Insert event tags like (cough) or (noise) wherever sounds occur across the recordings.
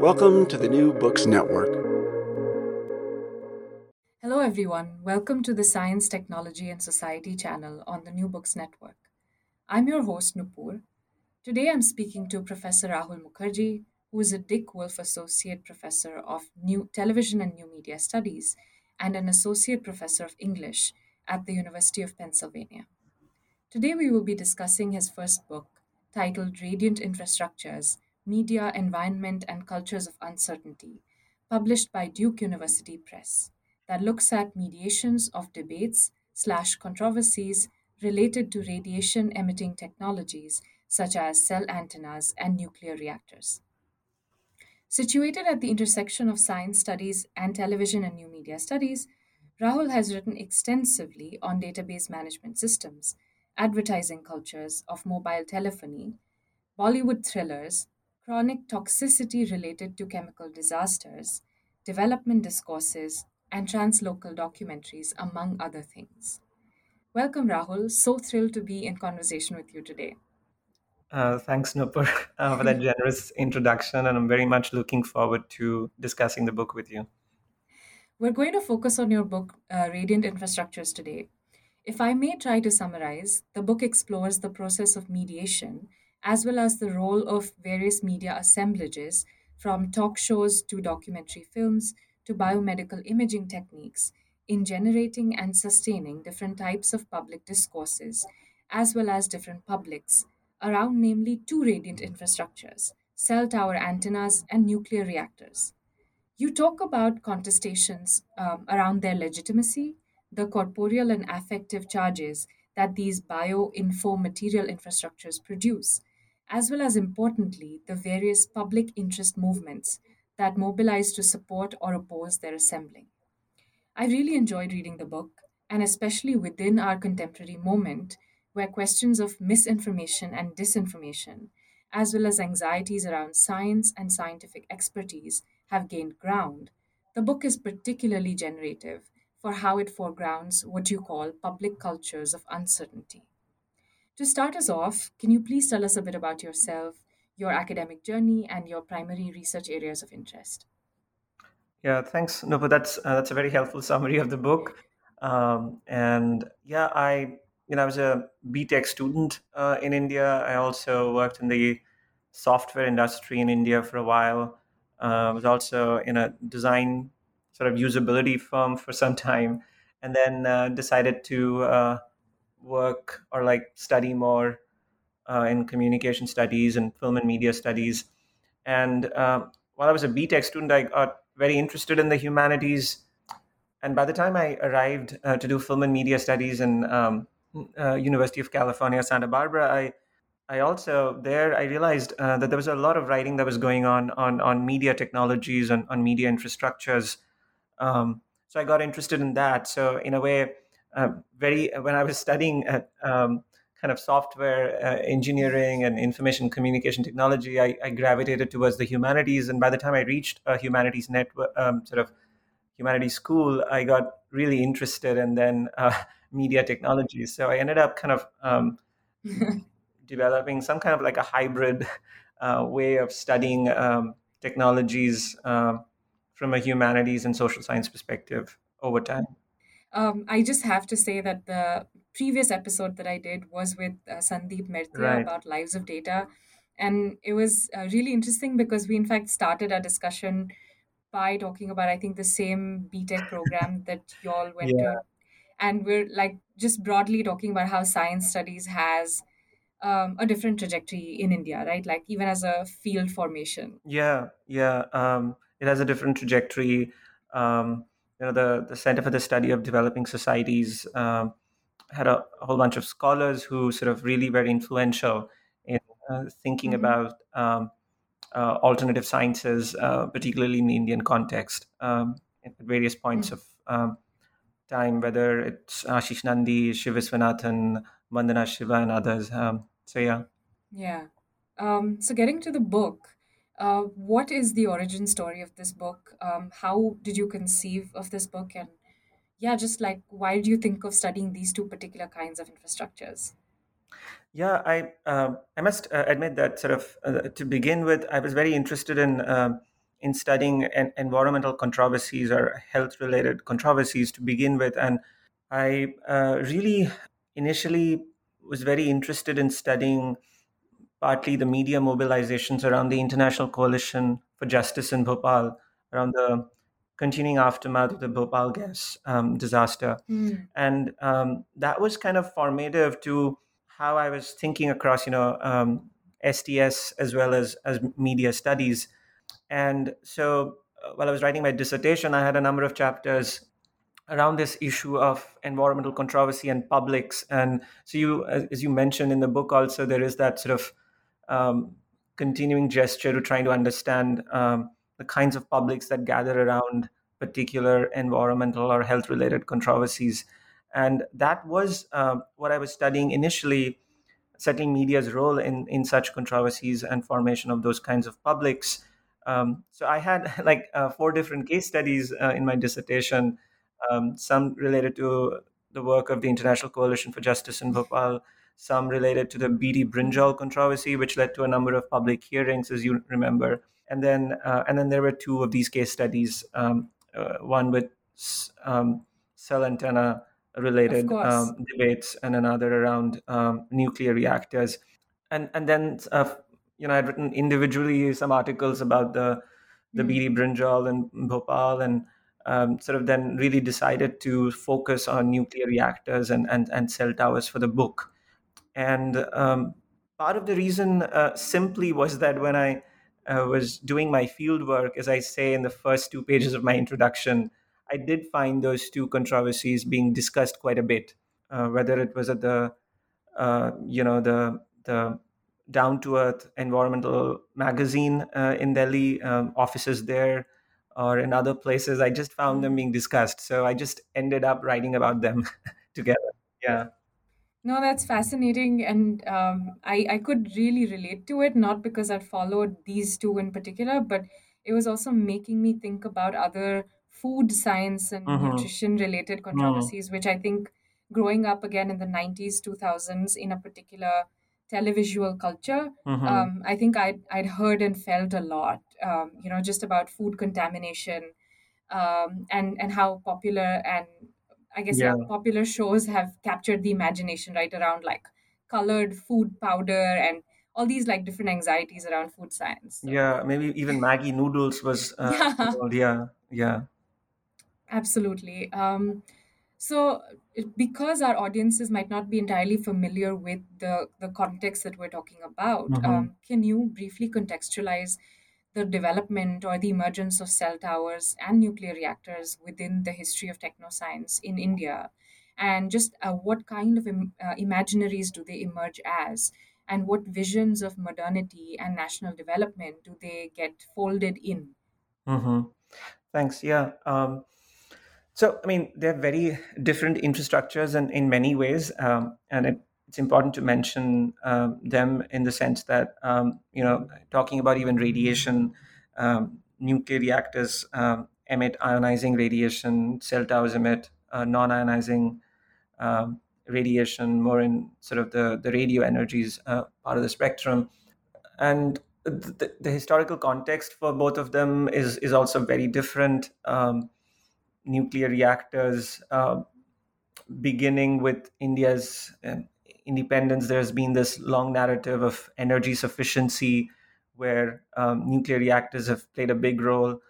Welcome to the New Books Network. Hello, everyone. Welcome to the Science, Technology, and Society channel on the New Books Network. I'm your host, Nupur. Today I'm speaking to Professor Rahul Mukherjee, who is a Dick Wolf Associate Professor of New Television and New Media Studies and an Associate Professor of English at the University of Pennsylvania. Today we will be discussing his first book titled Radiant Infrastructures Media, Environment, and Cultures of Uncertainty, published by Duke University Press, that looks at mediations of debates slash controversies related to radiation emitting technologies such as cell antennas and nuclear reactors. Situated at the intersection of science studies and television and new media studies, Rahul has written extensively on database management systems, advertising cultures of mobile telephony, Bollywood thrillers, chronic toxicity related to chemical disasters, development discourses, and translocal documentaries, among other things. Welcome, Rahul. So thrilled to be in conversation with you today. Uh, thanks, Nupur, (laughs) uh, for that generous introduction, and I'm very much looking forward to discussing the book with you. We're going to focus on your book, uh, Radiant Infrastructures, today. If I may try to summarize, the book explores the process of mediation as well as the role of various media assemblages, from talk shows to documentary films to biomedical imaging techniques, in generating and sustaining different types of public discourses, as well as different publics around namely two radiant infrastructures cell tower antennas and nuclear reactors. You talk about contestations um, around their legitimacy, the corporeal and affective charges that these bio-info material infrastructures produce, as well as importantly, the various public interest movements that mobilize to support or oppose their assembling. I really enjoyed reading the book, and especially within our contemporary moment, where questions of misinformation and disinformation, as well as anxieties around science and scientific expertise, have gained ground, the book is particularly generative for how it foregrounds what you call public cultures of uncertainty. To start us off, can you please tell us a bit about yourself, your academic journey, and your primary research areas of interest? Yeah, thanks, Nupur. That's uh, that's a very helpful summary of the book. Um, and yeah, I you know, I was a BTech student uh, in India. I also worked in the software industry in India for a while. Uh, I was also in a design sort of usability firm for some (laughs) time, and then uh, decided to uh, work or like study more uh, in communication studies and film and media studies. And um, while I was a BTech student, I got very interested in the humanities. And by the time I arrived uh, to do film and media studies in um, uh, University of California, Santa Barbara, I I also there I realized uh, that there was a lot of writing that was going on on on media technologies and on media infrastructures. Um, so I got interested in that. So in a way, very when I was studying at um, kind of software uh, engineering and information communication technology, I, I, gravitated towards the humanities. And by the time I reached a humanities network, um, sort of humanities school, I got really interested in then uh, (laughs) media technology. So I ended up kind of um, (laughs) developing some kind of like a hybrid (laughs) uh, way of studying um, technologies uh, from a humanities and social science perspective over time. Um, I just have to say that the previous episode that I did was with uh, Sandeep Mertia right. about lives of data. And it was uh, really interesting because we, in fact, started our discussion by talking about, I think, the same BTech program that you all went yeah. to. And we're like just broadly talking about how science studies has um, a different trajectory in India, right? Like even as a field formation. Yeah, yeah. Um, it has a different trajectory. Um, you know, the, the Center for the Study of Developing Societies um, had a, a, whole bunch of scholars who sort of really were influential in uh, thinking mm-hmm. about um, uh, alternative sciences, uh, particularly in the Indian context, um, at various points mm-hmm. of time, whether it's Ashis Nandy Shiv Viswanathan, Vandana Shiva and others. Um, so yeah. Yeah. Um, so getting to the book, uh, what is the origin story of this book? Um, how did you conceive of this book? And yeah, just like why do you think of studying these two particular kinds of infrastructures? Yeah, I uh, I must uh, admit that sort of uh, to begin with, I was very interested in um, in studying en- environmental controversies or health related controversies to begin with, and I uh, really initially was very interested in studying partly the media mobilizations around the International Coalition for Justice in Bhopal, around the continuing aftermath of the Bhopal gas um, disaster. Mm. And um, that was kind of formative to how I was thinking across, you know, um, STS as well as, as media studies. And so uh, while I was writing my dissertation, I had a number of chapters around this issue of environmental controversy and publics. And so, you, as you mentioned in the book, also there is that sort of um, continuing gesture to trying to understand um, the kinds of publics that gather around particular environmental or health related controversies. And that was uh, what I was studying initially, settling media's role in, in such controversies and formation of those kinds of publics. Um, so I had (laughs) like uh, four different case studies uh, in my dissertation um, some related to the work of the International Coalition for Justice in Bhopal, some related to the Bt Brinjal controversy, which led to a number of public hearings, as you remember. And then, uh, and then there were two of these case studies, um, uh, one with um, cell antenna related um, debates and another around um, nuclear reactors. And, and then, uh, you know, I'd written individually some articles about the, the mm. Bt Brinjal and Bhopal and um, sort of then really decided to focus on nuclear reactors and, and, and cell towers for the book. And um, part of the reason uh, simply was that when I uh, was doing my field work, as I say in the first two pages of my introduction, I did find those two controversies being discussed quite a bit, uh, whether it was at the, uh, you know, the, the down to earth environmental magazine uh, in Delhi, um, offices there, or in other places. I just found them mm. being discussed. So I just ended up writing about them (laughs) together. Yeah. No, that's fascinating. And um, I, I could really relate to it, not because I'd followed these two in particular, but it was also making me think about other food science and mm-hmm. nutrition related mm-hmm. controversies, which I think growing up again in the 90s, 2000s in a particular televisual culture, mm-hmm. um, I think I'd, I'd heard and felt a lot, um, you know, just about food contamination um, and, and how popular and I guess yeah. popular shows have captured the imagination right around like colored food powder and all these like different anxieties around food science. So. Yeah, maybe even Maggi noodles was (laughs) uh, yeah. yeah, yeah. Absolutely. Um, so, because our audiences might not be entirely familiar with the, the context that we're talking about, mm-hmm. um, can you briefly contextualize the development or the emergence of cell towers and nuclear reactors within the history of technoscience in India? And just uh, what kind of Im- uh, imaginaries do they emerge as? And what visions of modernity and national development do they get folded in? Mm-hmm. Thanks. Yeah. Um, so, I mean, they're very different infrastructures and in many ways. Um, and it it's important to mention um, them in the sense that um, you know talking about even radiation, um, nuclear reactors um, emit ionizing radiation, cell towers emit uh, non-ionizing um, radiation, more in sort of the the radio energies uh, part of the spectrum, and the, the, historical context for both of them is is also very different. Um, nuclear reactors, uh, beginning with India's independence, there's been this long narrative of energy sufficiency, where um, nuclear reactors have played a big role.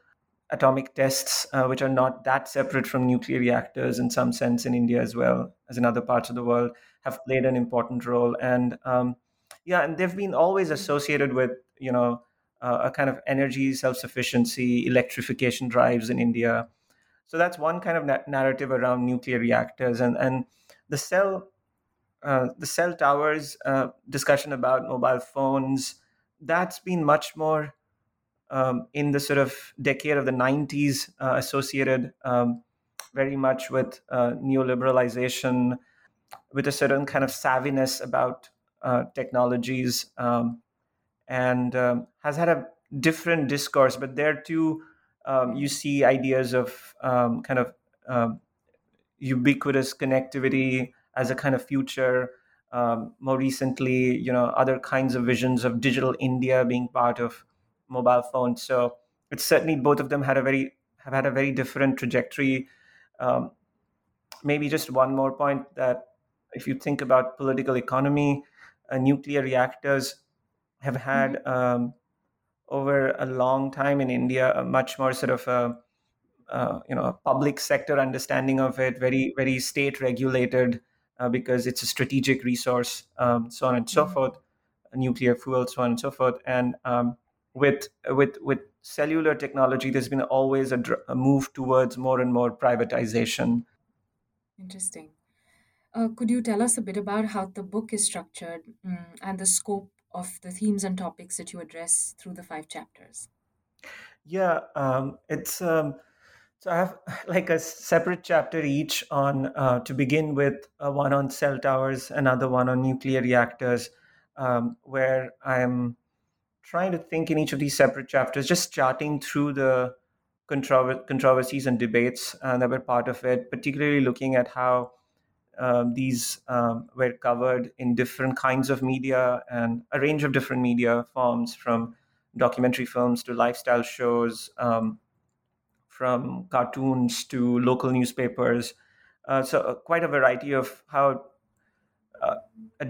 Atomic tests, uh, which are not that separate from nuclear reactors in some sense in India as well as in other parts of the world, have played an important role. And um, yeah, and they've been always associated with you know uh, a kind of energy self-sufficiency, electrification drives in India. So that's one kind of na- narrative around nuclear reactors, and and the cell uh, the cell towers uh, discussion about mobile phones that's been much more um, in the sort of decade of the 90s uh, associated um, very much with uh, neoliberalization with a certain kind of savviness about uh, technologies um, and um, has had a different discourse but there too um, you see ideas of um, kind of ubiquitous connectivity as a kind of future. Um, more recently, you know, other kinds of visions of digital India being part of mobile phones. So it's certainly both of them had a very have had a very different trajectory. Um, maybe just one more point that if you think about political economy, uh, nuclear reactors have had mm-hmm. um, over a long time in India a much more sort of a, uh, you know public sector understanding of it, very very state regulated uh, because it's a strategic resource, um, so on and so mm-hmm. forth, nuclear fuel, so on and so forth. And um, with with with cellular technology, there's been always a, a, move towards more and more privatization. Interesting. Uh, could you tell us a bit about how the book is structured um, and the scope of the themes and topics that you address through the five chapters? Yeah, um, it's um, so I have (laughs) like a separate chapter each on uh, to begin with uh, one on cell towers, another one on nuclear reactors, um, where I'm trying to think in each of these separate chapters, just charting through the controver- controversies and debates uh, that were part of it, particularly looking at how um, these um, were covered in different kinds of media and a range of different media forms, from documentary films to lifestyle shows. Um, from cartoons to local newspapers. Uh, so uh, quite a variety of how uh,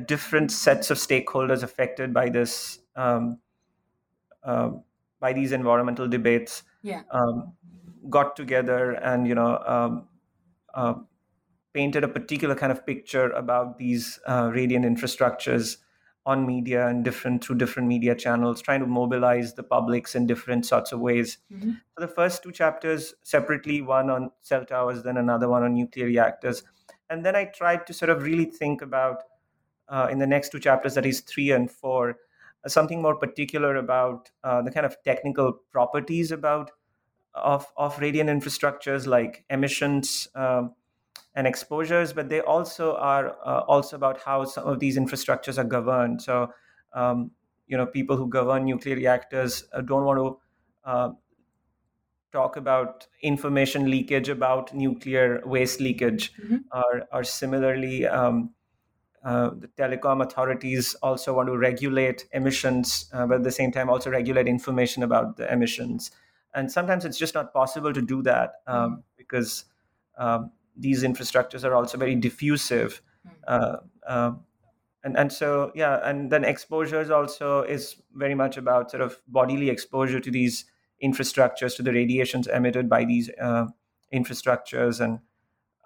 different sets of stakeholders affected by this um, um, by these environmental debates yeah. um, got together and you know um, uh, painted a particular kind of picture about these uh, radiant infrastructures on media and different through different media channels, trying to mobilize the publics in different sorts of ways. Mm-hmm. So the first two chapters separately, one on cell towers, then another one on nuclear reactors, and then I tried to sort of really think about uh, in the next two chapters, that is three and four, uh, something more particular about uh, the kind of technical properties about of of radiant infrastructures like emissions. Um, and exposures, but they also are uh, also about how some of these infrastructures are governed. So, um, you know, people who govern nuclear reactors uh, don't want to uh, talk about information leakage about nuclear waste leakage, mm-hmm. or, or similarly. Um, uh, the telecom authorities also want to regulate emissions, uh, but at the same time also regulate information about the emissions. And sometimes it's just not possible to do that um, mm-hmm. because um, these infrastructures are also very diffusive. Hmm. Uh, um, and, and so, yeah, and then exposures also is very much about sort of bodily exposure to these infrastructures, to the radiations emitted by these uh, infrastructures. And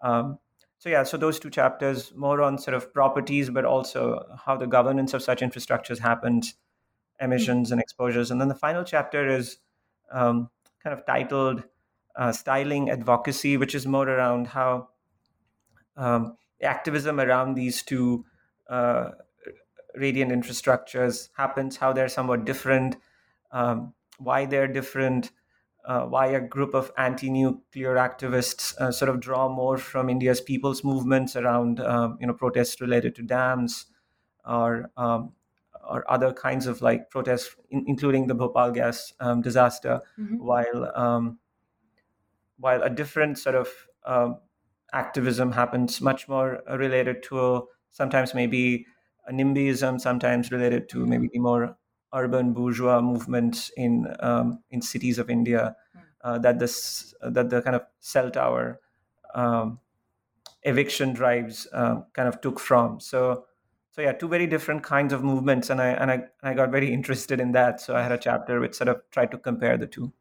um, so, yeah, so those two chapters more on sort of properties, but also how the governance of such infrastructures happens, emissions mm-hmm. and exposures. And then the final chapter is um, kind of titled uh, styling advocacy, which is more around how um, activism around these two uh, radiant infrastructures happens, how they're somewhat different, um, why they're different, uh, why a group of anti-nuclear activists uh, sort of draw more from India's people's movements around um, you know protests related to dams or um, or other kinds of like protests, in, including the Bhopal gas um, disaster, Mhm. while um, while a different sort of um, activism happens much more related to sometimes maybe a NIMBYism, sometimes related to maybe the more urban bourgeois movements in um, in cities of India uh, that this that the kind of cell tower um, eviction drives um, kind of took from. So so yeah, two very different kinds of movements, and I and I and I got very (laughs) interested in that. So I had a chapter which sort of tried to compare the two.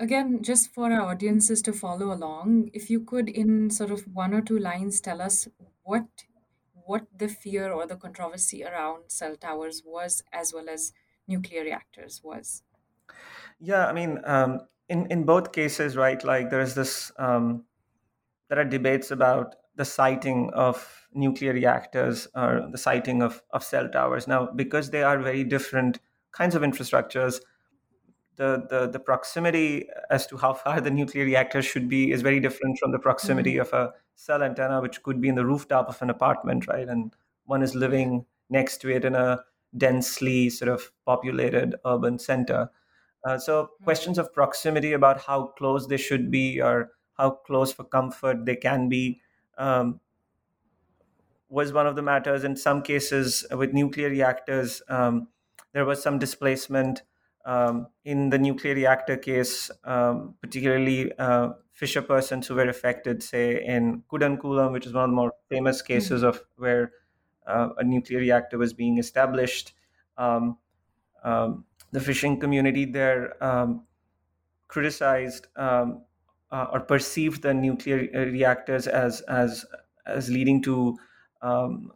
Again, just for our audiences to follow along, if you could, in sort of one or two lines, tell us what what the fear or the controversy around cell towers was, as well as nuclear reactors was. Yeah, I mean, um, in in both cases, right? Like there is this, um, there are debates about the siting of nuclear reactors or the siting of of cell towers. Now, because they are very different kinds of infrastructures, the the the proximity as to how far (laughs) the nuclear reactor should be is very different from the proximity of a cell antenna, which could be in the rooftop of an apartment, right? And one is living next to it in a densely sort of populated urban center. Uh, so questions of proximity about how close they should be or how close for comfort they can be um, was one of the matters. In some cases, with nuclear reactors, um, there was some displacement. Um, in the nuclear reactor case, um, particularly uh, Fisher persons who were affected, say in Kudankulam, which is one of the more famous cases of where uh, a nuclear reactor was being established. Um, um, the fishing community there um, criticized um, uh, or perceived the nuclear uh, reactors as as as leading to um,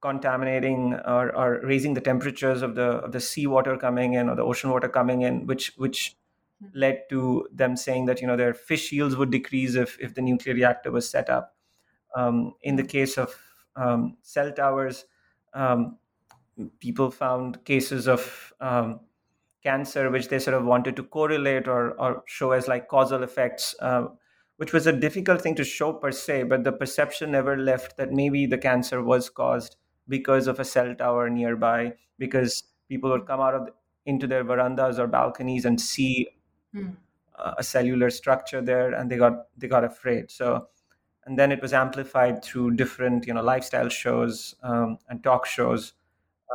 contaminating or, or raising the temperatures of the of the seawater coming in or the ocean water coming in, which which led to them saying that you know their fish yields would decrease if if the nuclear reactor was set up. Um, in the case of um, cell towers, um, people found cases of um, cancer which they sort of wanted to correlate or, or show as like causal effects uh, which was a difficult thing to show per se but the perception never left that maybe the cancer was caused because of a cell tower nearby because people would come out of the, into their verandas or balconies and see uh, a cellular structure there and they got they got afraid. So and then it was amplified through different you know lifestyle shows um, and talk shows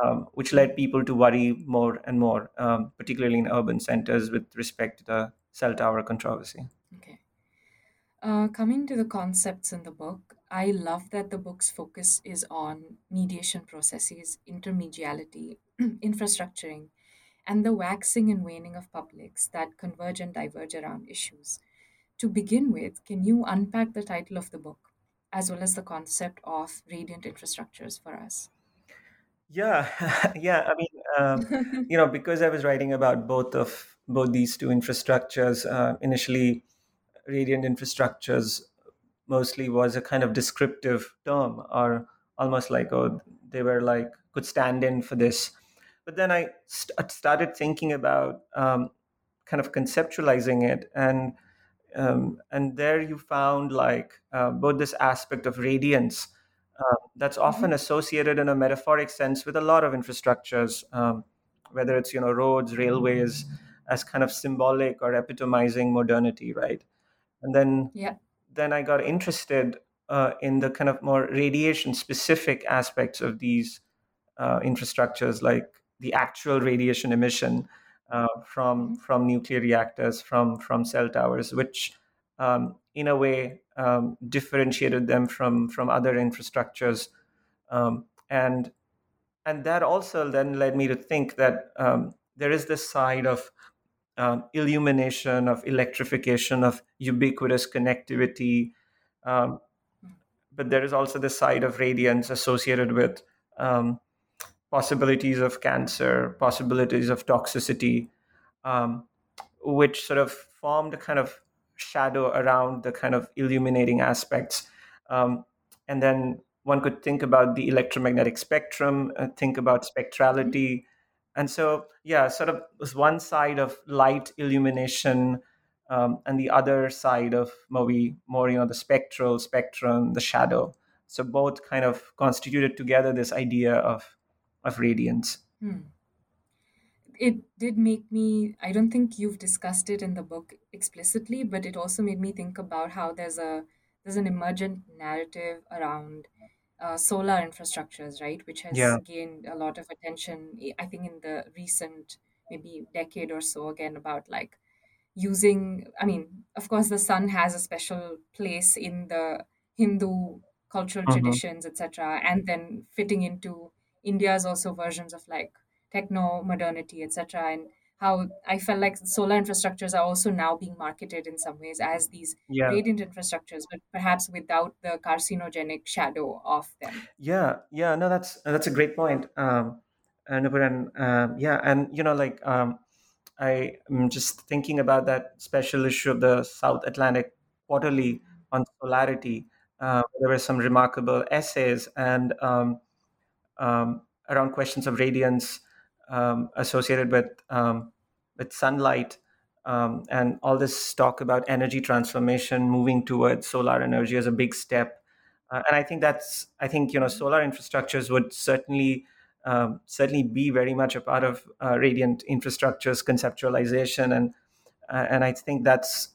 um, which led people to worry more and more um, particularly in urban centers with respect to the cell tower controversy. Okay. Uh, coming to the concepts in the book, I love that the book's focus is on mediation processes, intermediality, (clears throat) infrastructuring, and the waxing and waning of publics that converge and diverge around issues. To begin with, can you unpack the title of the book, as well as the concept of radiant infrastructures for us? yeah (laughs) yeah i mean um, (laughs) you know because i was writing about both of both these two infrastructures uh, initially radiant infrastructures mostly was a kind of descriptive term or almost like oh they were like could stand in for this. But then i st- started thinking about um, kind of conceptualizing it and um, and there you found like uh, both this aspect of radiance uh, that's often associated in a metaphoric sense with a lot of infrastructures um, whether it's you know roads railways as kind of symbolic or epitomizing modernity right? And then Yeah. Then I got interested uh, in the kind of more radiation specific aspects of these uh, infrastructures, like the actual radiation emission uh, from from nuclear reactors, from from cell towers, which um, in a way um, differentiated them from from other infrastructures, um, and and that also then led me to think that um, there is this side of um, illumination, of electrification, of ubiquitous connectivity. Um, but there is also the side of radiance associated with um, possibilities of cancer, possibilities of toxicity, um, which sort of formed a kind of shadow around the kind of illuminating aspects. Um, and then one could think about the electromagnetic spectrum, uh, think about spectrality, and so yeah sort of was one side of light illumination um, and the other side of maybe more you know the spectral spectrum the shadow so both kind of constituted together this idea of of radiance Hmm. It did make me, I don't think you've discussed it in the book explicitly, but it also made me think about how there's a there's an emergent narrative around uh, solar infrastructures, right, which has yeah gained a lot of attention, I I think, in the recent maybe decade or so, again, about like using, I mean, of course, the sun has a special place in the Hindu cultural hmm traditions, etc., and then fitting into India's also versions of like techno modernity, etc., and how I felt like solar infrastructures are also now being marketed in some ways as these yeah radiant infrastructures, but perhaps without the carcinogenic shadow of them. yeah yeah no that's that's a great point um and, and um, yeah and you know like um I am just thinking about that special issue of the South Atlantic Quarterly on solarity. Uh, there were some remarkable essays and um, um, around questions of radiance um, associated with um, with sunlight um, and all this talk about energy transformation, moving towards solar energy as a big step. Uh, and I think that's I think you know solar infrastructures would certainly um, certainly be very much a part of uh, radiant infrastructures conceptualization and uh, and I think that's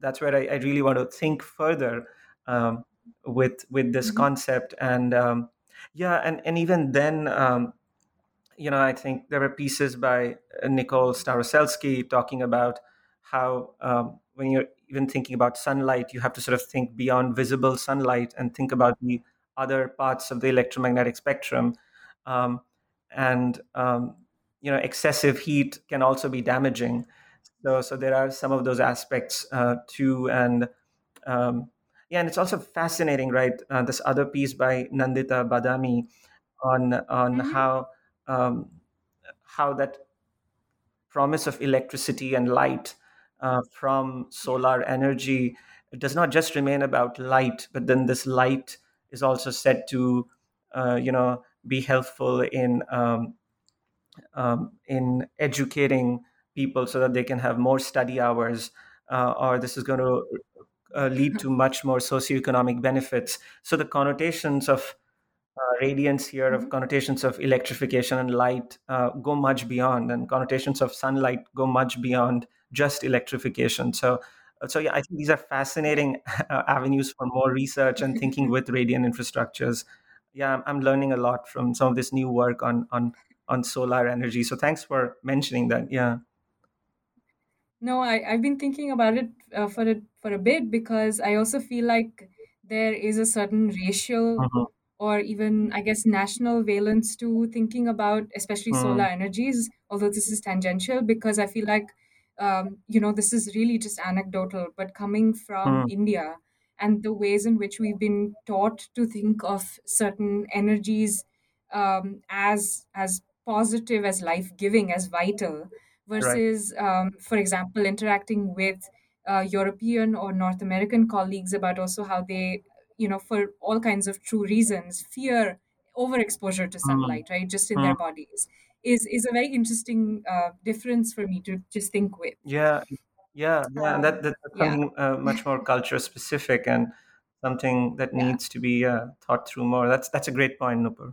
that's where I, I really want to think further um, with with this Mhm. concept and um, yeah and and even then um, you know I think there were pieces by uh, Nicole Starosielski talking about how um, when you're even thinking about sunlight you have to sort of think beyond visible sunlight and think about the other parts of the electromagnetic spectrum. Um, and um, you know excessive heat can also be damaging. So so there are some of those aspects uh, too. And um, yeah and it's also fascinating right uh, this other piece by nandita badami on on Mhm. how um, how that promise of electricity and light uh, from solar energy does not just remain about light but then this light is also said to uh, you know be helpful in um, um, in educating people so that they can have more study hours, uh, or this is going to uh, lead to much more socioeconomic benefits. So the connotations of radiance here, of Mhm. connotations of electrification and light, uh, go much beyond, and connotations of sunlight go much beyond just electrification. So. uh, So yeah, I think these are fascinating (laughs) uh, avenues for more research and thinking with radiant infrastructures. Yeah, I'm, learning a lot from some of this new work on on on solar energy. So thanks for mentioning that. Yeah. No, I, I've been thinking about it uh, for a, for a bit because I also feel like there is a certain racial Mhm. Or even, I guess, national valence to thinking about, especially solar Mm, energies, although this is tangential, because I feel like, um, you know, this is really just anecdotal, but coming from mm, India and the ways in which we've been taught to think of certain energies um, as as positive, as life giving, as vital right. versus, um, for example, interacting with uh, European or North American colleagues about also how they, you know, for all kinds of true reasons, fear overexposure to Mm, sunlight, right, just in their bodies, is is a very interesting uh, difference for me to just think with. Yeah, yeah, yeah. And that, Um, that that's yeah, uh, much more culture specific and something that yeah. needs to be uh, thought through more. That's that's a great point, Nupur.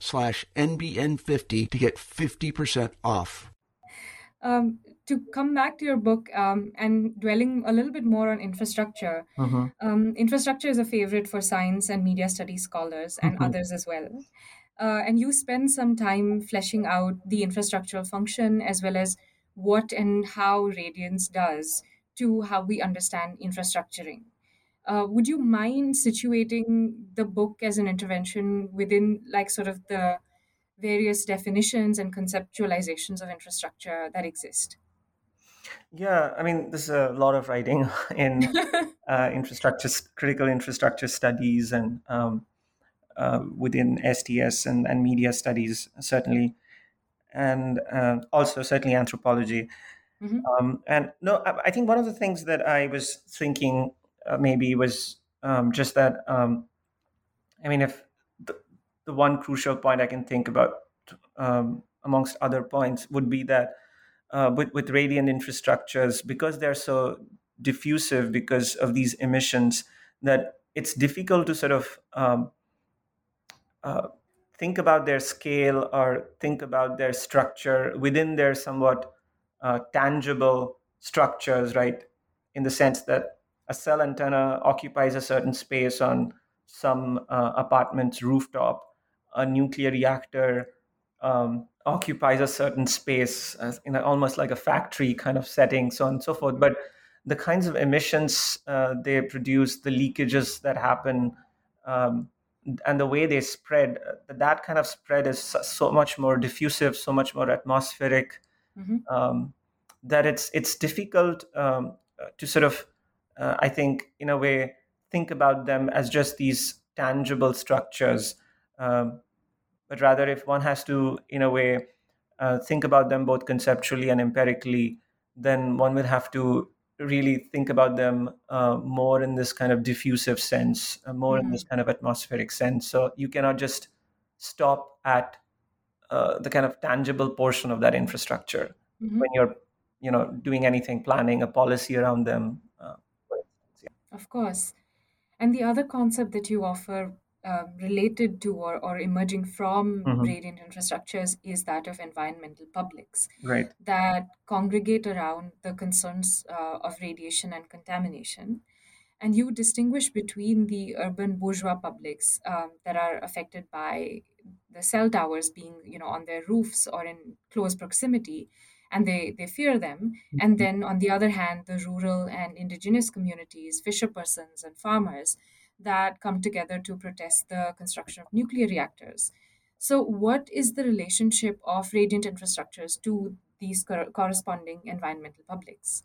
slash NBN50 to get 50% off. Um, to come back to your book um, and dwelling a little bit more on infrastructure, Mm-hmm. um, infrastructure is a favorite for science and media studies scholars and Mm-hmm. others as well. Uh, and you spend some time fleshing out the infrastructural function as well as what and how Radiance does to how we understand infrastructuring. Uh, would you mind situating the book as an intervention within, like, sort of the various definitions and conceptualizations of infrastructure that exist? Yeah, I mean, there's a lot of writing (laughs) in (laughs) uh, infrastructure, critical infrastructure studies, and um, uh, within STS and, and media studies, certainly, and uh, also certainly anthropology. Mhm. Um, and no, I, I think one of the things that I was thinking uh, maybe was um, just that. Um, I mean, if the, the one crucial point I can think about, um, amongst other points, would be that uh, with with radiant infrastructures, because they're so diffusive because of these emissions, that it's difficult to sort of um, uh, think about their scale or think about their structure within their somewhat uh, tangible structures, right? In the sense that a cell antenna occupies a certain space on some uh, apartment's rooftop, a nuclear reactor um, occupies a certain space in a, almost like a factory kind of setting, so on and so forth. But the kinds of emissions uh, they produce, the leakages that happen, um, and the way they spread, uh, that kind of spread is so- much more diffusive, so much more atmospheric, Mhm. um, that it's it's difficult um, uh, to sort of, uh, I think, in a way, think about them as just these tangible structures. Um, but rather, if one has to, in a way, uh, think about them both conceptually and empirically, then one will have to really think about them uh, more in this kind of diffusive sense, uh, more in this kind of atmospheric sense. So you cannot just stop at uh, the kind of tangible portion of that infrastructure Mhm. when you're, you know, doing anything, planning a policy around them. Uh, for instance. Yeah. Of course. And the other concept that you offer um, related to or, or emerging from Mhm. radiant infrastructures is that of environmental publics Right. that congregate around the concerns uh, of radiation and contamination. And you distinguish between the urban bourgeois publics um, that are affected by the cell towers being, you know, on their roofs or in close proximity, and they, they fear them. And then on the other hand, the rural and indigenous communities, fisher persons and farmers that come together to protest the construction of nuclear reactors. So, what is the relationship of radiant infrastructures to these cor- corresponding environmental publics?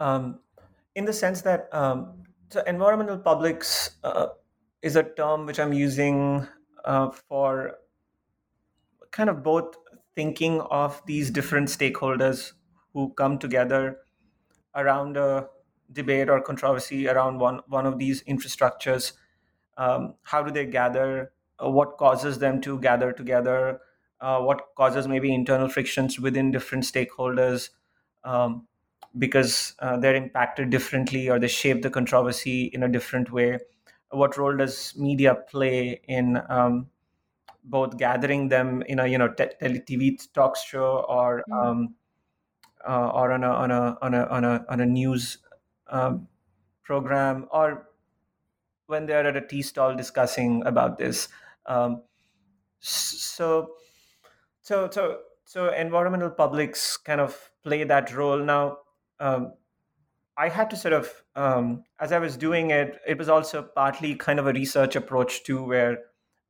Um, in the sense that um, so environmental publics uh, is a term which I'm using uh, for kind of both thinking of these different stakeholders who come together around a debate or controversy around one, one of these infrastructures. Um, how do they gather? Uh, what causes them to gather together? Uh, what causes maybe internal frictions within different stakeholders? Um, because uh, they're impacted differently or they shape the controversy in a different way. What role does media play in um, both gathering them in a you know te- TV talk show or Mm. um, uh, or on a on a on a on a on a news um, program or when they're at a tea stall discussing about this. Um, so so so so environmental publics kind of play that role now. Um, I had to sort of, um, as I was doing it, it was also partly kind of a research approach too, where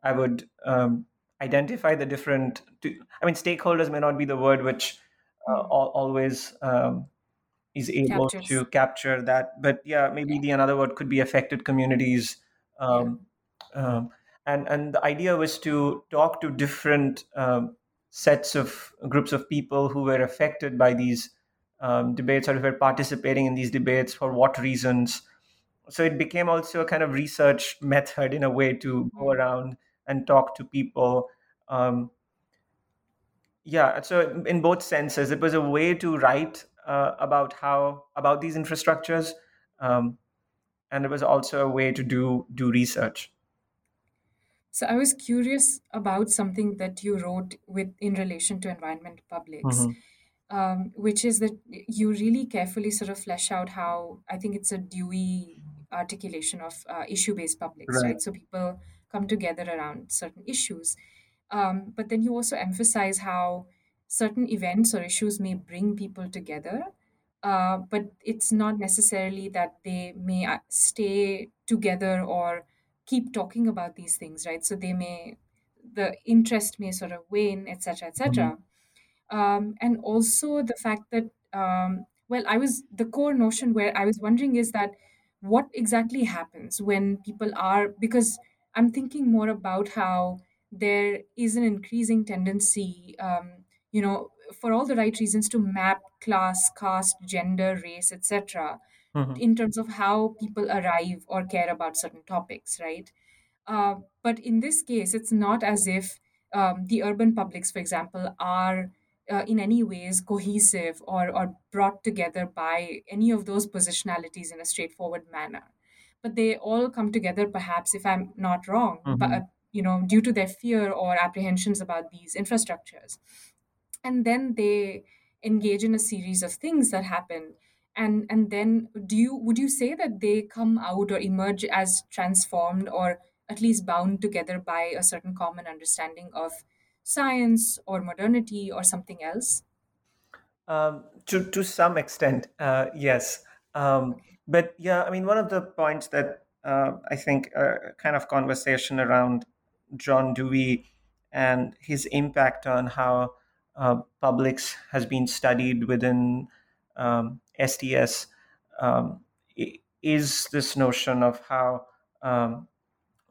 I would um, identify the different. To, I mean, stakeholders may not be the word which uh, Mm. al- always um, is able Captures. to capture that, but yeah, maybe the another word could be affected communities. Um, um, and and the idea was to talk to different um, sets of groups of people who were affected by these um, debates or who were participating in these debates for what reasons. So it became also a kind of research method in a way to go Mm. around and talk to people. Um, yeah, so in both senses, it was a way to write uh, about how about these infrastructures, um, and it was also a way to do do research. So I was curious about something that you wrote with in relation to environment publics. Mhm. um, which is that you really carefully sort of flesh out how I think it's a Dewey articulation of uh, issue based publics, Right. right? So people come together around certain issues. Um, but then you also emphasize how certain events or issues may bring people together, uh, but it's not necessarily that they may uh, stay together or keep talking about these things, right? So they may, the interest may sort of wane, etc., etc um, and also the fact that um, well i was the core notion where i was wondering is that what exactly happens when people are because i'm thinking more about how there is an increasing tendency um, you know for all the right reasons to map class caste gender race etc Mhm. in terms of how people arrive or care about certain topics right uh, but in this case, it's not as if um, the urban publics, for example, are uh, in any ways cohesive or, or brought together by any of those positionalities in a straightforward manner. But they all come together, perhaps, if I'm not wrong, but uh, Mhm. you know, due to their fear or apprehensions about these infrastructures and then they engage in a series of things that happen and and then do you would you say that they come out or emerge as transformed or at least bound together by a certain common understanding of science or modernity or something else Um, to to some extent, uh, yes. Um, okay but yeah, I mean, one of the points that uh, I think a kind of conversation around John Dewey and his impact on how uh, publics has been studied within um, STS um, is this notion of how um,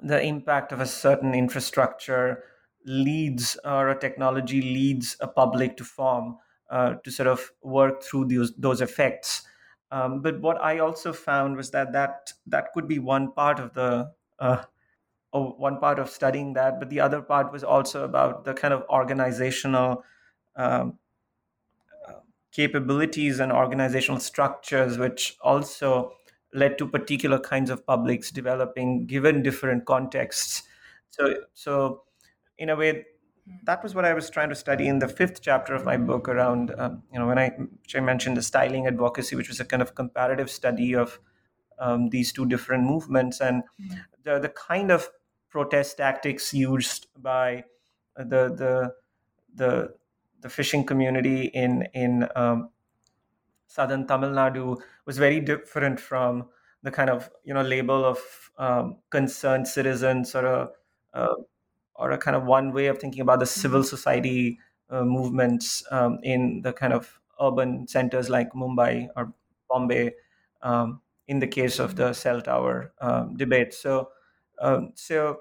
the impact of a certain infrastructure leads or a technology leads a public to form uh, to sort of work through those those effects. Um, but what I also found was that that that could be one part of the uh, one part of studying that, but the other part was also about the kind of organizational um, capabilities and organizational structures, which also led to particular kinds of publics developing given different contexts. So, so in a way, that was what I was trying to study in the fifth chapter of my book around, um, you know, when I, which I mentioned the styling advocacy, which was a kind of comparative study of um, these two different movements. And the, the kind of protest tactics used by the, the, the, the fishing community in, in um, southern Tamil Nadu was very different from the kind of you know label of um, concerned citizens or a, a or a kind of one way of thinking about the civil society uh, movements um, in the kind of urban centers like Mumbai or Bombay. Um, in the case of the cell tower um, debate, so um, so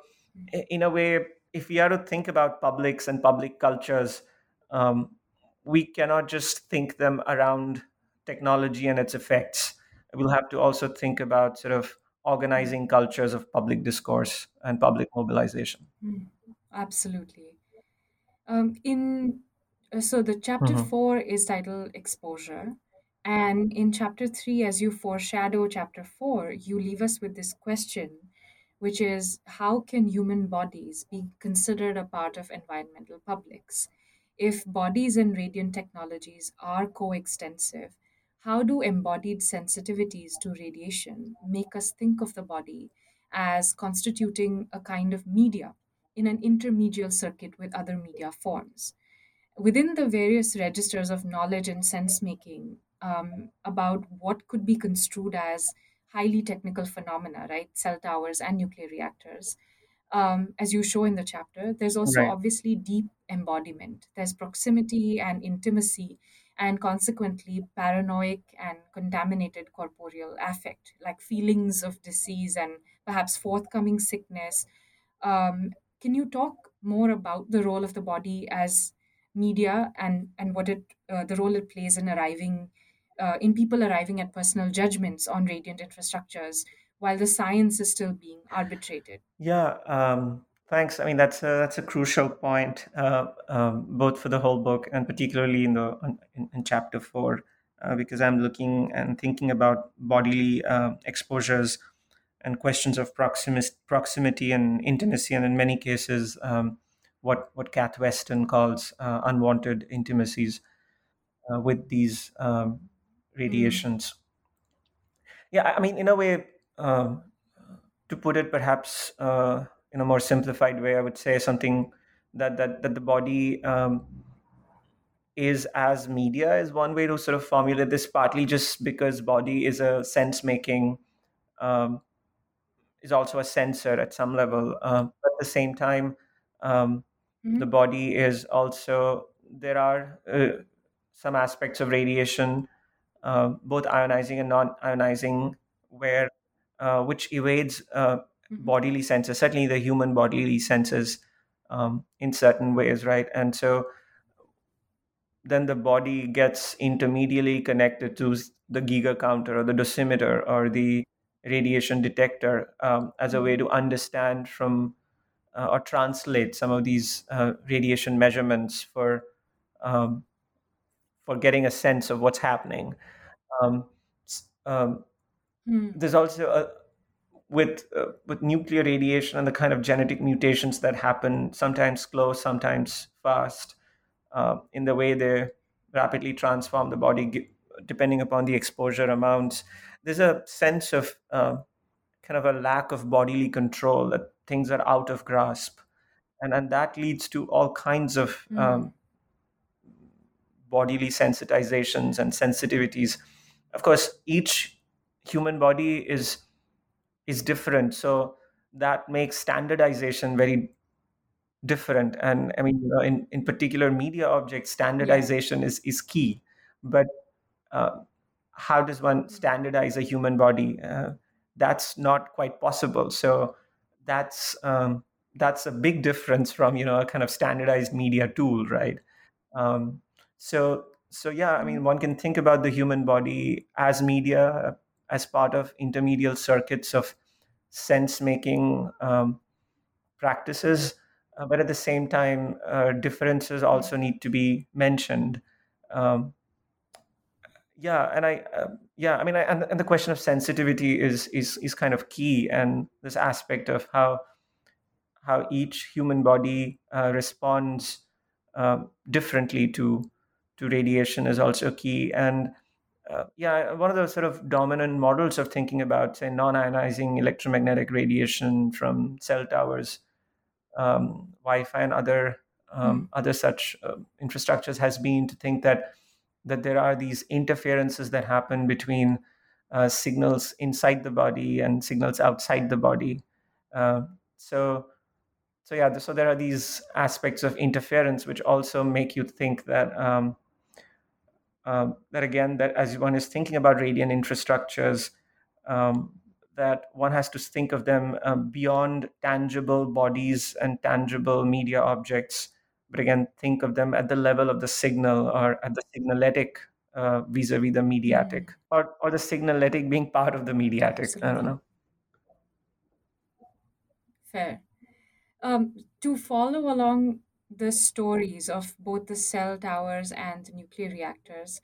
in a way, if we are to think about publics and public cultures, um, we cannot just think them around technology and its effects. We'll have to also think about sort of organizing cultures of public discourse and public mobilization. Mm, absolutely. Um, in uh, so the chapter Mhm. four is titled exposure. And in chapter three as you foreshadow chapter four you leave us with this question which is how can human bodies be considered a part of environmental publics? If bodies and radiant technologies are coextensive how do embodied sensitivities to radiation make us think of the body as constituting a kind of media in an intermedial circuit with other media forms. Within the various registers of knowledge and sense making um, about what could be construed as highly technical phenomena, right? Cell towers and nuclear reactors, um, as you show in the chapter, there's also Right. obviously deep embodiment. There's proximity and intimacy, and consequently, paranoid and contaminated corporeal affect, like feelings of disease and perhaps forthcoming sickness. Um, can you talk more about the role of the body as media and, and what it uh, the role it plays in arriving uh, in people arriving at personal judgments on radiant infrastructures while the science is still being arbitrated? Yeah, um, thanks. I mean, that's a, that's a crucial point, uh, um, both for the whole book and particularly in the in, in chapter four, uh, because I'm looking and thinking about bodily uh, exposures and questions of proximity and intimacy, and in many cases, um, what what Kath Weston calls uh, unwanted intimacies. uh, with these um, Mm. radiations. Yeah, I I mean, in a way, um, to put it perhaps uh, in a more simplified way, I would say something that that that the body um, is as media is one way to sort of formulate this. Partly just because body is a sense making, um, is also a sensor at some level. Um, but at the same time, um, Mhm. the body is also there are uh, some aspects of radiation, uh, both ionizing and non-ionizing, where uh, which evades uh, Mhm. bodily senses, certainly the human bodily senses um, in certain ways, right? And so then the body gets intermediately connected to the Geiger counter or the dosimeter or the radiation detector um, as a way to understand from uh, or translate some of these uh, radiation measurements for um, for getting a sense of what's happening. Um, um, Hmm. there's also a, with uh, with nuclear radiation and the kind of genetic mutations that happen, sometimes slow, sometimes fast, uh, in the way they rapidly transform the body depending upon the exposure amounts. There's a sense of uh, kind of a lack of bodily control that things are out of grasp, and and that leads to all kinds of Mm. um, bodily sensitizations and sensitivities. Of course, each human body is is different, so that makes standardization very different. And I mean, you know, in in particular media objects, Yeah. standardization is is key. But uh, how does one standardize a human body? Uh, that's not quite possible. So that's um, that's a big difference from you know a kind of standardized media tool, right? Um, so so yeah, I mean, Mm. one can think about the human body as media, as part of intermediate circuits of sense making um, practices, uh, but at the same time, uh, differences Mm. also need to be mentioned. Um, yeah and i uh, yeah i mean I, and, and the question of sensitivity is is is kind of key and this aspect of how how each human body uh, responds um, differently to to radiation is also key. And uh, yeah one of the sort of dominant models of thinking about say non-ionizing electromagnetic radiation from cell towers um, wi-fi and other um, other such uh, infrastructures has been to think that that there are these interferences that happen between uh, signals inside the body and signals outside the body. Uh, so, so yeah, so there are these aspects of interference which also make you think that um, uh, that again, that as one is thinking about radiant infrastructures, um, that one has to think of them uh, beyond tangible bodies and tangible media objects but again think of them at the level of the signal or at the signaletic uh, vis-a-vis the mediatic or, or the signaletic being part of the mediatic i don't know. Fair. Um, to follow along the stories of both the cell towers and the nuclear reactors,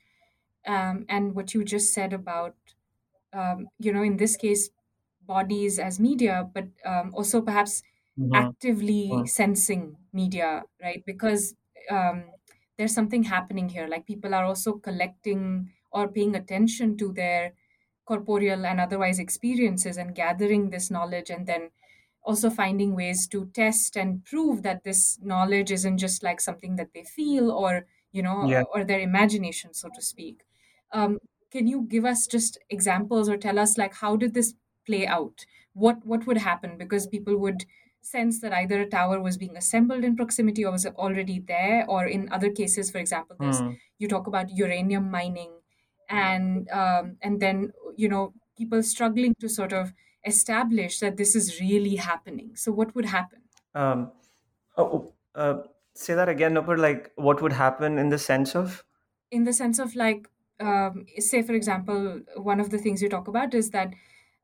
um, and what you just said about, um, you know, in this case, bodies as media, but um, also perhaps Mhm. actively Mhm. sensing media, right? Because um, there's something happening here. Like people are also collecting or paying attention to their corporeal and otherwise experiences and gathering this knowledge and then also finding ways to test and prove that this knowledge isn't just like something that they feel or you know yeah or their imagination so to speak um, can you give us just examples or tell us like how did this play out what what would happen because people would sense that either a tower was being assembled in proximity or was already there or in other cases for example Hmm. you talk about uranium mining and um, and then you know people struggling to sort of establish that this is really happening. So what would happen? Um, oh, uh, say that again Nupur, like what would happen in the sense of? In the sense of like um, say for example one of the things you talk about is that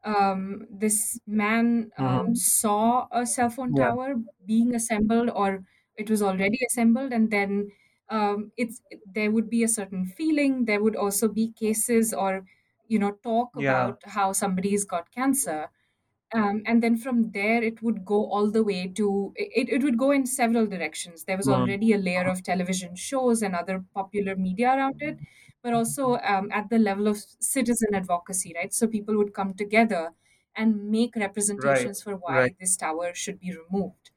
um, this man um, Mhm. saw a cell phone yeah. tower being assembled or it was already assembled and then um, it's there would be a certain feeling. There would also be cases or you know talk yeah. about how somebody's got cancer. Um, and then from there it would go all the way to it, it would go in several directions. There was Mm. already a layer of television shows and other popular media around it but also um, at the level of citizen advocacy right so people would come together and make representations for why right. this tower should be removed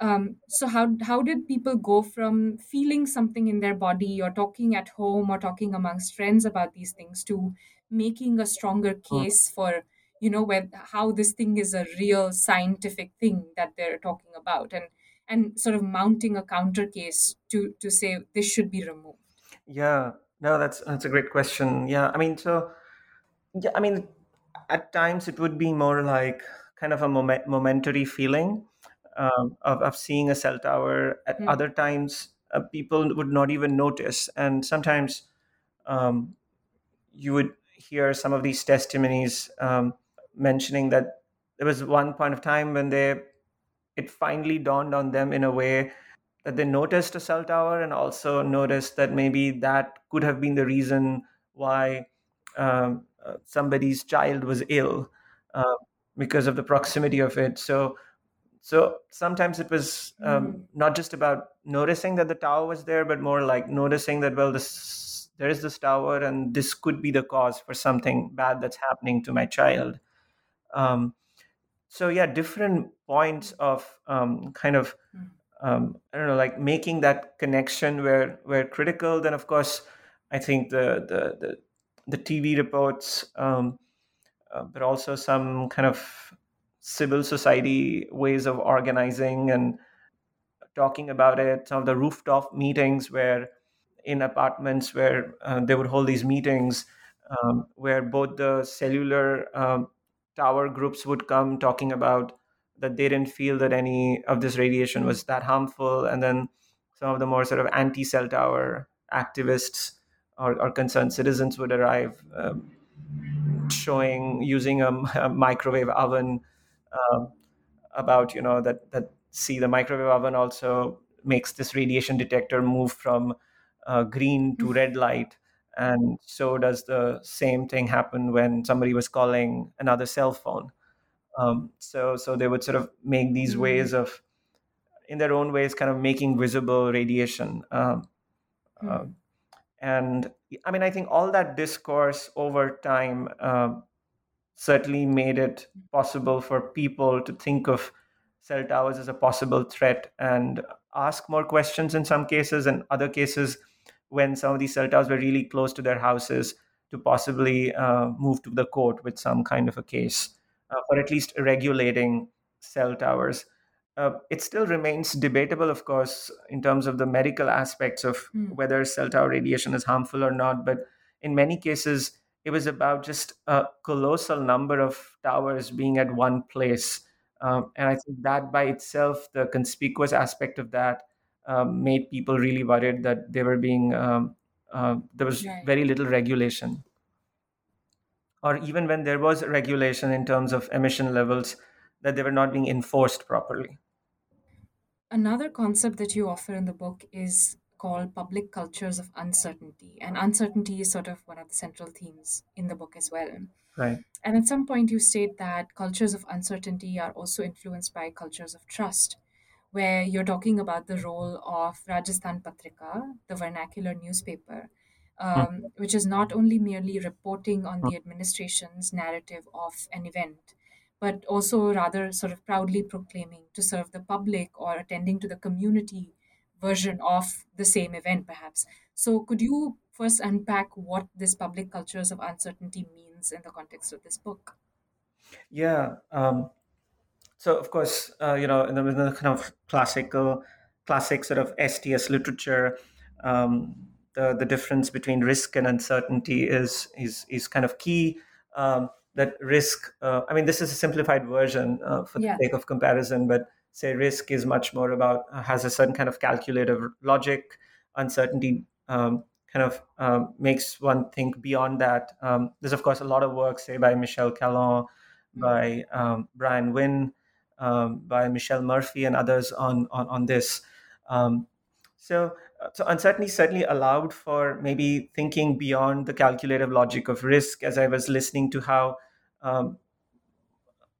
um, so how how did people go from feeling something in their body or talking at home or talking amongst friends about these things to making a stronger Mm. case for you know where how this thing is a real scientific thing that they're talking about and and sort of mounting a counter case to to say this should be removed Yeah, no, that's that's a great question. Yeah, I mean, so yeah, I mean, at times it would be more like kind of a moment, momentary feeling um, of of seeing a cell tower. At Hmm. other times, uh, people would not even notice, and sometimes um, you would hear some of these testimonies um, mentioning that there was one point of time when they it finally dawned on them in a way that they noticed a cell tower and also noticed that maybe that could have been the reason why um, uh, somebody's child was ill uh, because of the proximity of it. So, so sometimes it was um, Mm. not just about noticing that the tower was there, but more like noticing that well, this there is this tower, and this could be the cause for something bad that's happening to my child. Um, so yeah, different points of um, kind of Mm. Um, I don't know, like making that connection where where critical. Then of course, I think the the the, the TV reports, um, uh, but also some kind of civil society ways of organizing and talking about it. Some of the rooftop meetings where in apartments where uh, they would hold these meetings um, where both the cellular um, tower groups would come talking about that they didn't feel that any of this radiation was that harmful. And then some of the more sort of anti-cell tower activists or, or concerned citizens would arrive um, showing using a, (laughs) a microwave oven um, about you know that that see the microwave oven also makes this radiation detector move from uh, green to red light. And so does the same thing happen when somebody was calling another cell phone um, so so they would sort of make these Mm. ways of in their own ways kind of making visible radiation um, Mm. uh, and i mean i think all that discourse over time um, certainly made it possible for people to think of cell towers as a possible threat and ask more questions in some cases and other cases when some of these cell towers were really close to their houses to possibly uh, move to the court with some kind of a case uh, for at least regulating cell towers. Uh, it still remains debatable, of course, in terms of the medical aspects of Mm. whether cell tower radiation is harmful or not. But in many cases, it was about just a colossal number of towers being at one place. Um, and I think that by itself, the conspicuous aspect of that um, made people really worried that they were being, um, uh, there was Right. very little regulation. Or even when there was regulation in terms of emission levels, that they were not being enforced properly. Another concept that you offer in the book is called public cultures of uncertainty. And uncertainty is sort of one of the central themes in the book as well. Right. And at some point, you state that cultures of uncertainty are also influenced by cultures of trust, where you're talking about the role of Rajasthan Patrika, the vernacular newspaper, um, which is not only merely reporting on the administration's narrative of an event, but also rather sort of proudly proclaiming to serve the public or attending to the community version of the same event, perhaps. So, could you first unpack what this public cultures of uncertainty means in the context of this book? Yeah. Um, so of course, uh, you know, in the, in the kind of classical, classic sort of STS literature, um, the the difference between risk and uncertainty is is is kind of key. Um, that risk, uh, I mean, this is a simplified version uh, for Yeah. the sake of comparison, but say risk is much more about uh, has a certain kind of calculative logic. Uncertainty um, kind of um, makes one think beyond that. Um, there's of course a lot of work, say by Michel Callon, by um, Brian Wynne, um, by Michelle Murphy, and others on on, on this. Um, so, so uncertainty certainly allowed for maybe thinking beyond the calculative logic of risk. As I was listening to how um,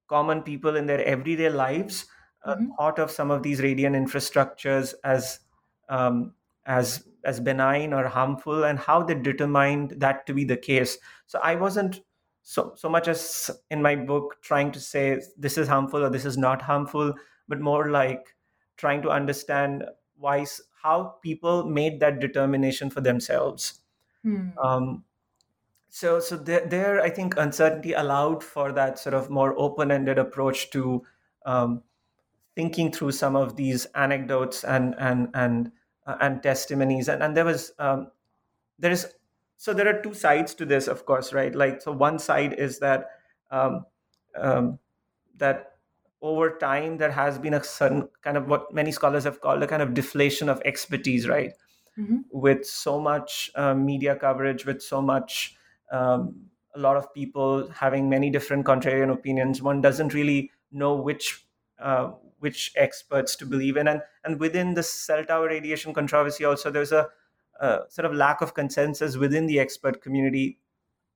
common people in their everyday lives uh, Mhm. thought of some of these radiant infrastructures as um, as as benign or harmful and how they determined that to be the case so i wasn't so so much as in my book trying to say this is harmful or this is not harmful but more like trying to understand why how people made that determination for themselves. Hmm. um, so so there, there i think uncertainty allowed for that sort of more open-ended approach to um, thinking through some of these anecdotes and and and uh, and testimonies. And and there was um, there is so there are two sides to this of course right? Like so one side is that um, um, that over time there has been a certain kind of what many scholars have called a kind of deflation of expertise right Mhm. with so much um, media coverage, with so much, um, a lot of people having many different contrarian opinions, one doesn't really know which uh, which experts to believe in, and and within the cell tower radiation controversy, also there's a, a sort of lack of consensus within the expert community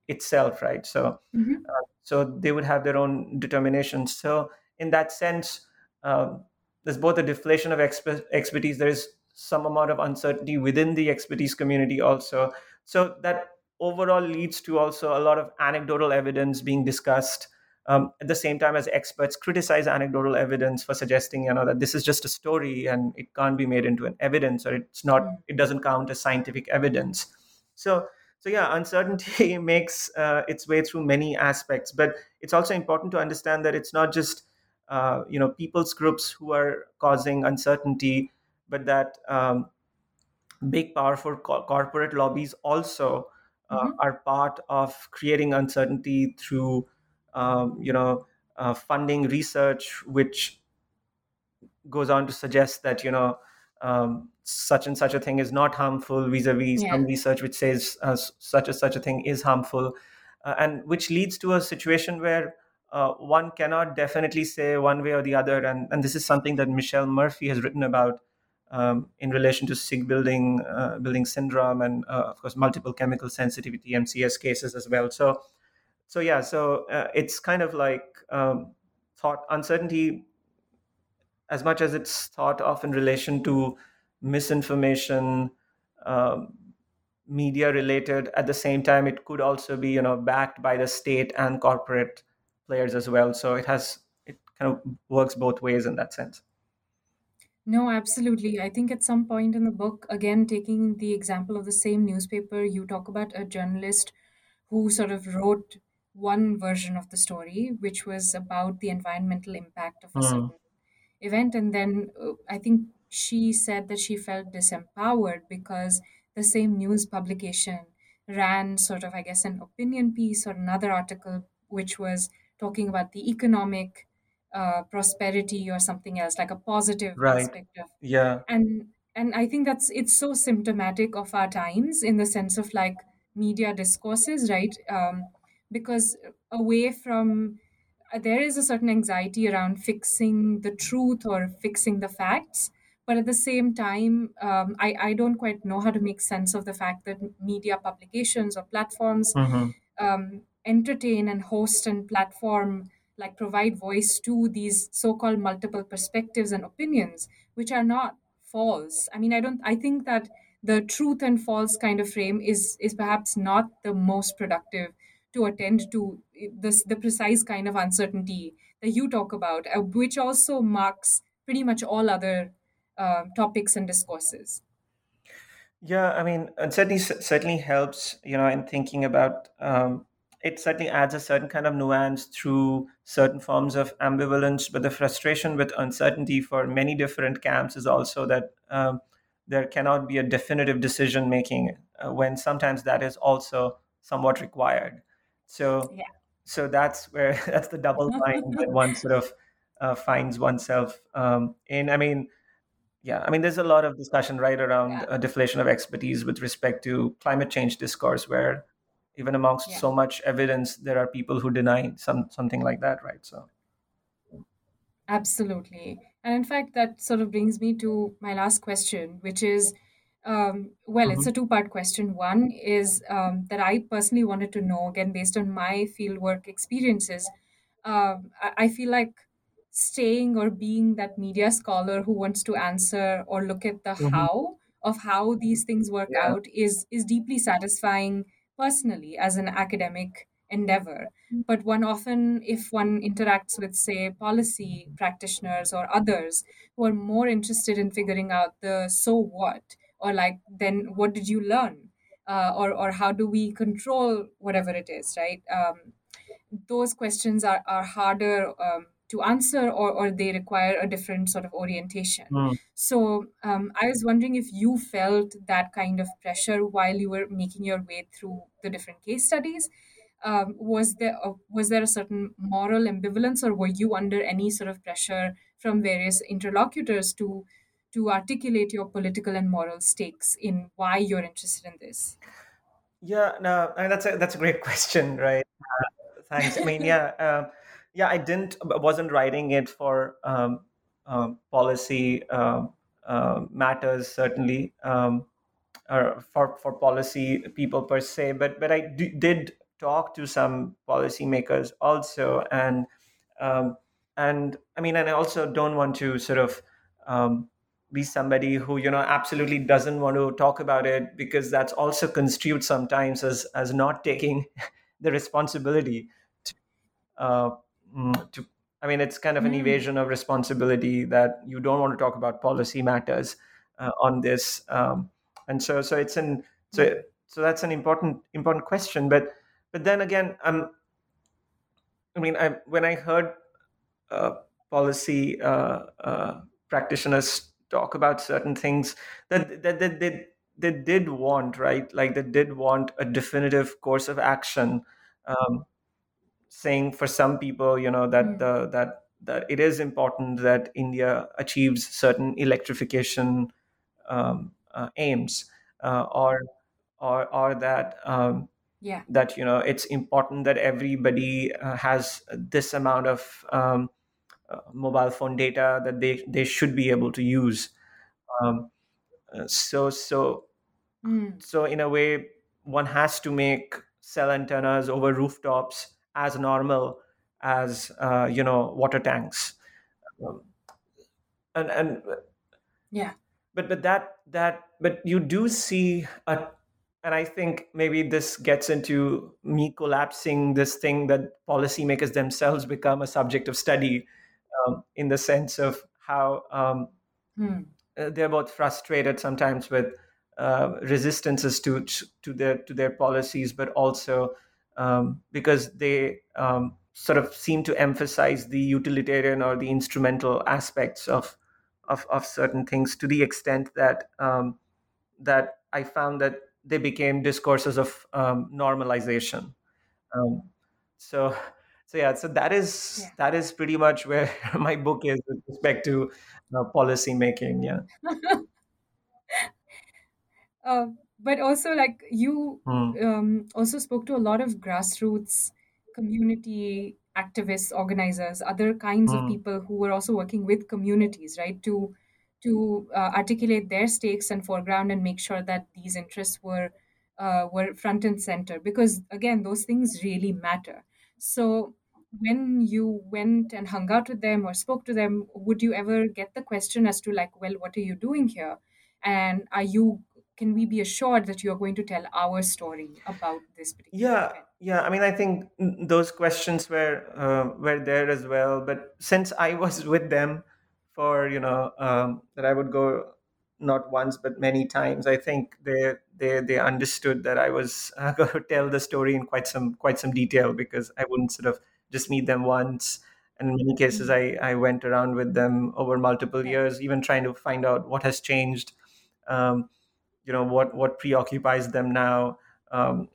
itself, right? So Mhm. uh, so they would have their own determinations. So in that sense, um, there's both a deflation of exper- expertise. There is some amount of uncertainty within the expertise community also. So that overall leads to also a lot of anecdotal evidence being discussed. Um, at the same time as experts criticize anecdotal evidence for suggesting you know that this is just a story and it can't be made into an evidence or it's not Mm. it doesn't count as scientific evidence so so yeah uncertainty (laughs) makes uh, its way through many aspects but it's also important to understand that it's not just uh, you know people's groups who are causing uncertainty but that um, big powerful co- corporate lobbies also uh, Mhm. are part of creating uncertainty through um, you know uh, funding research which goes on to suggest that you know um, such and such a thing is not harmful vis-a-vis Yeah. some research which says uh, such and such a thing is harmful uh, and which leads to a situation where uh, one cannot definitely say one way or the other. And, and this is something that michelle murphy has written about um, in relation to sick building uh, building syndrome and uh, of course multiple chemical sensitivity mcs cases as well. So so yeah so uh, it's kind of like um, thought uncertainty as much as it's thought of in relation to misinformation um, media related at the same time it could also be you know backed by the state and corporate players as well so it has it kind of works both ways in that sense No, absolutely. I think at some point in the book, again, taking the example of the same newspaper, you talk about a journalist who sort of wrote one version of the story, which was about the environmental impact of a Hmm. certain event. And then uh, I think she said that she felt disempowered because the same news publication ran sort of, I guess, an opinion piece or another article which was talking about the economic uh, prosperity or something else, like a positive right. of yeah. And and i think that's it's so symptomatic of our times in the sense of like media discourses right? Um, because away from uh, there is a certain anxiety around fixing the truth or fixing the facts but at the same time um, I, I don't quite know how to make sense of the fact that media publications or platforms hmm um, entertain and host and platform like provide voice to these so-called multiple perspectives and opinions which are not false. I mean i don't i think that the truth and false kind of frame is is perhaps not the most productive to attend to this the precise kind of uncertainty that you talk about uh, which also marks pretty much all other uh, topics and discourses. Yeah, I mean, uncertainty cer- certainly helps, you know, in thinking about um, it certainly adds a certain kind of nuance through certain forms of ambivalence. But the frustration with uncertainty for many different camps is also that um, there cannot be a definitive decision making uh, when sometimes that is also somewhat required. So, yeah so that's where (laughs) that's the double bind that (laughs) one sort of uh, finds oneself um, in. I mean, yeah, I mean, there's a lot of discussion right around yeah uh, deflation of expertise with respect to climate change discourse, where even amongst yeah so much evidence, there are people who deny some something like that, right? So, Absolutely. And in fact, that sort of brings me to my last question, which is um, well, it's Mhm. a two part question. One is um, that I personally wanted to know, again, based on my fieldwork experiences, um, I, I feel like staying or being that media scholar who wants to answer or look at the Mhm. how of how these things work Yeah. out is is deeply satisfying personally as an academic endeavor. But one often if one interacts with say policy practitioners or others who are more interested in figuring out the so what or like then what did you learn? Uh, or or how do we control whatever it is right? Um, those questions are, are harder um, to answer or, or they require a different sort of orientation. Mm. So um, I was wondering if you felt that kind of pressure while you were making your way through the different case studies. Um, was there a, was there a certain moral ambivalence, or were you under any sort of pressure from various interlocutors to to articulate your political and moral stakes in why you're interested in this? Yeah, no, I mean, that's a that's a great (laughs) question, right? Uh, thanks. I mean, yeah, (laughs) um, yeah, I didn't wasn't writing it for um, um, policy um, uh, matters certainly, um, or for for policy people per se, but but I did talk to some policymakers also, and um, and I mean, and I also don't want to sort of be somebody who you know absolutely doesn't want to talk about it because that's also construed sometimes as as not taking (laughs) the responsibility to uh, to I mean it's kind of an Mm. evasion of responsibility that you don't want to talk about policy matters uh, on this um, and so so it's an so so that's an important important question but but then again um I mean I when I heard uh, policy uh, uh, practitioners talk about certain things that that, that they, they did want right like they did want a definitive course of action um, saying for some people you know that Mm. the that that it is important that india achieves certain electrification um, uh, aims uh, or or or that um, Yeah. that you know it's important that everybody uh, has this amount of um, uh, mobile phone data that they they should be able to use um, uh, so so Mm. so in a way one has to make cell antennas over rooftops as normal as uh, you know water tanks um, and and Yeah. but but that that but you do see a and i think maybe this gets into me collapsing this thing that policymakers themselves become a subject of study um, in the sense of how um, Mm. uh, they're both frustrated sometimes with uh, resistances to to their to their policies, but also um, because they um, sort of seem to emphasize the utilitarian or the instrumental aspects of of, of certain things to the extent that um, that I found that they became discourses of um, normalization. Um, so so yeah so that is Yeah. that is pretty much where (laughs) my book is with respect to uh, policy making yeah Uh, (laughs) but also, like you Hmm. um, also spoke to a lot of grassroots community activists, organizers, other kinds of Hmm. people who were also working with communities, right, to to uh, articulate their stakes and foreground and make sure that these interests were uh, were front and center. Because again, those things really matter. So when you went and hung out with them or spoke to them, would you ever get the question as to like, well, what are you doing here? And are you can we be assured that you're going to tell our story about this particular yeah event? yeah i mean i think those questions were uh, were there as well but since i was (laughs) with them for you know um, that i would go not once but many times i think they they they understood that i was (laughs) uh, going to tell the story in quite some quite some detail because i wouldn't sort of just meet them once and in many cases Mm. i i went around with them over multiple years even trying to find out what has changed um, you know what what preoccupies them now um,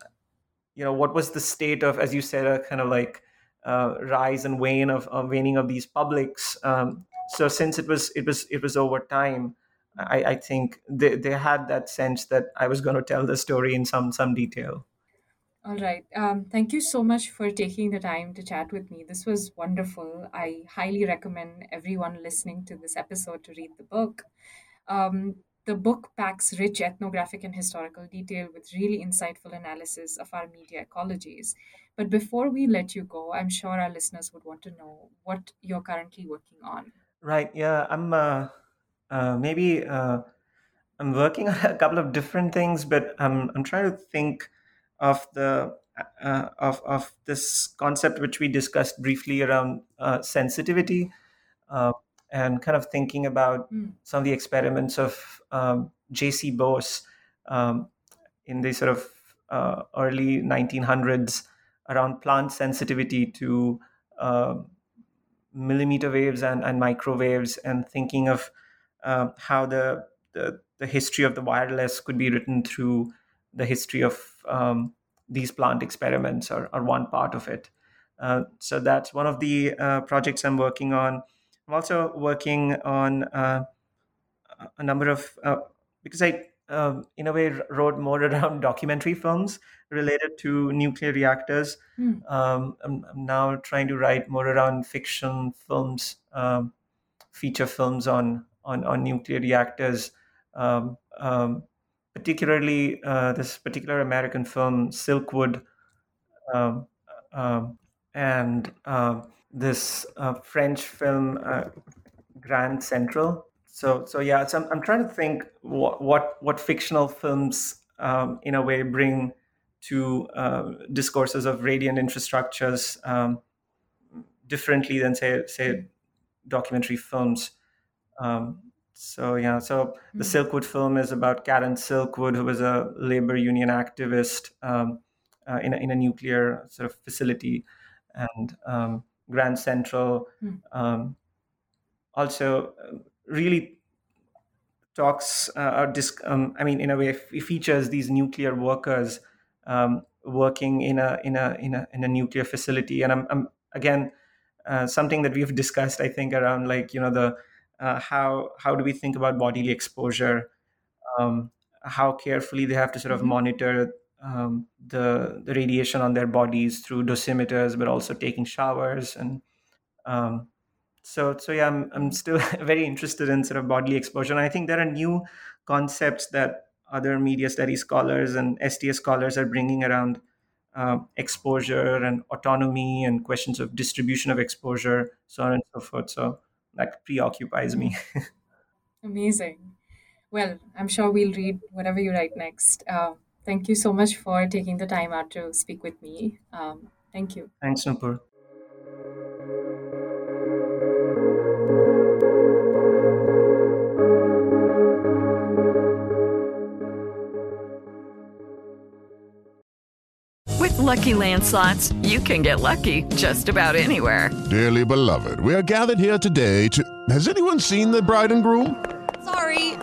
you know what was the state of as you said a kind of like uh, rise and wane of, of waning of these publics um, so since it was it was it was over time i, I think they, they had that sense that i was going to tell the story in some some detail All right. Um, thank you so much for taking the time to chat with me. This was wonderful. I highly recommend everyone listening to this episode to read the book. Um, the book packs rich ethnographic and historical detail with really insightful analysis of our media ecologies. But before we let you go, I'm sure our listeners would want to know what you're currently working on. Right. Yeah. I'm uh, uh, maybe uh, I'm working (laughs) on a couple of different things, but I'm I'm trying to think of the uh, of of this concept which we discussed briefly around uh, sensitivity, uh, and kind of thinking about Mm. some of the experiments of um, J.C. Bose um, in the sort of uh, early 1900s around plant sensitivity to um millimeter waves and, and microwaves and thinking of um, how the, the the history of the wireless could be written through the history of um, these plant experiments or, or one part of it. Uh, so that's one of the uh, projects I'm working on. I'm also working on uh, a number of uh, because I um, in a way wrote more (laughs) around documentary films related to nuclear reactors. Hmm. Um, I'm, I'm now trying to write more around fiction films, um, feature films on on, on nuclear reactors. Um, um, particularly uh, this particular American film, Silkwood, um, um, and um this uh, French film, uh, Grand Central. So, so yeah, so I'm, I'm trying to think what what, what fictional films, um, in a way, bring to uh, discourses of radiant infrastructures um, differently than say say documentary films. Um, so yeah, so the Mm. Silkwood film is about Karen Silkwood, who was a labor union activist um, uh, in, a, in a nuclear sort of facility, and um, Grand Central Mm. um, also uh, really talks uh, or dis- um, I mean, in a way, f- features these nuclear workers um, working in a in a in a in a nuclear facility, and I'm, I'm again uh, something that we've discussed. I think around like you know the uh, how how do we think about bodily exposure, um, how carefully they have to sort of Mhm. monitor um, the the radiation on their bodies through dosimeters, but also taking showers and um, so so yeah i'm, I'm still (laughs) very interested in sort of bodily exposure and i think there are new concepts that other media studies scholars and sts scholars are bringing around um, exposure and autonomy and questions of distribution of exposure so on and so forth so that preoccupies me (laughs) Amazing. Well, I'm sure we'll read whatever you write next. Uh, thank you so much for taking the time out to speak with me. Um, thank you. thanks Nupur. With Lucky Land slots, you can get lucky just about anywhere. Dearly beloved, we are gathered here today to. Has anyone seen the bride and groom?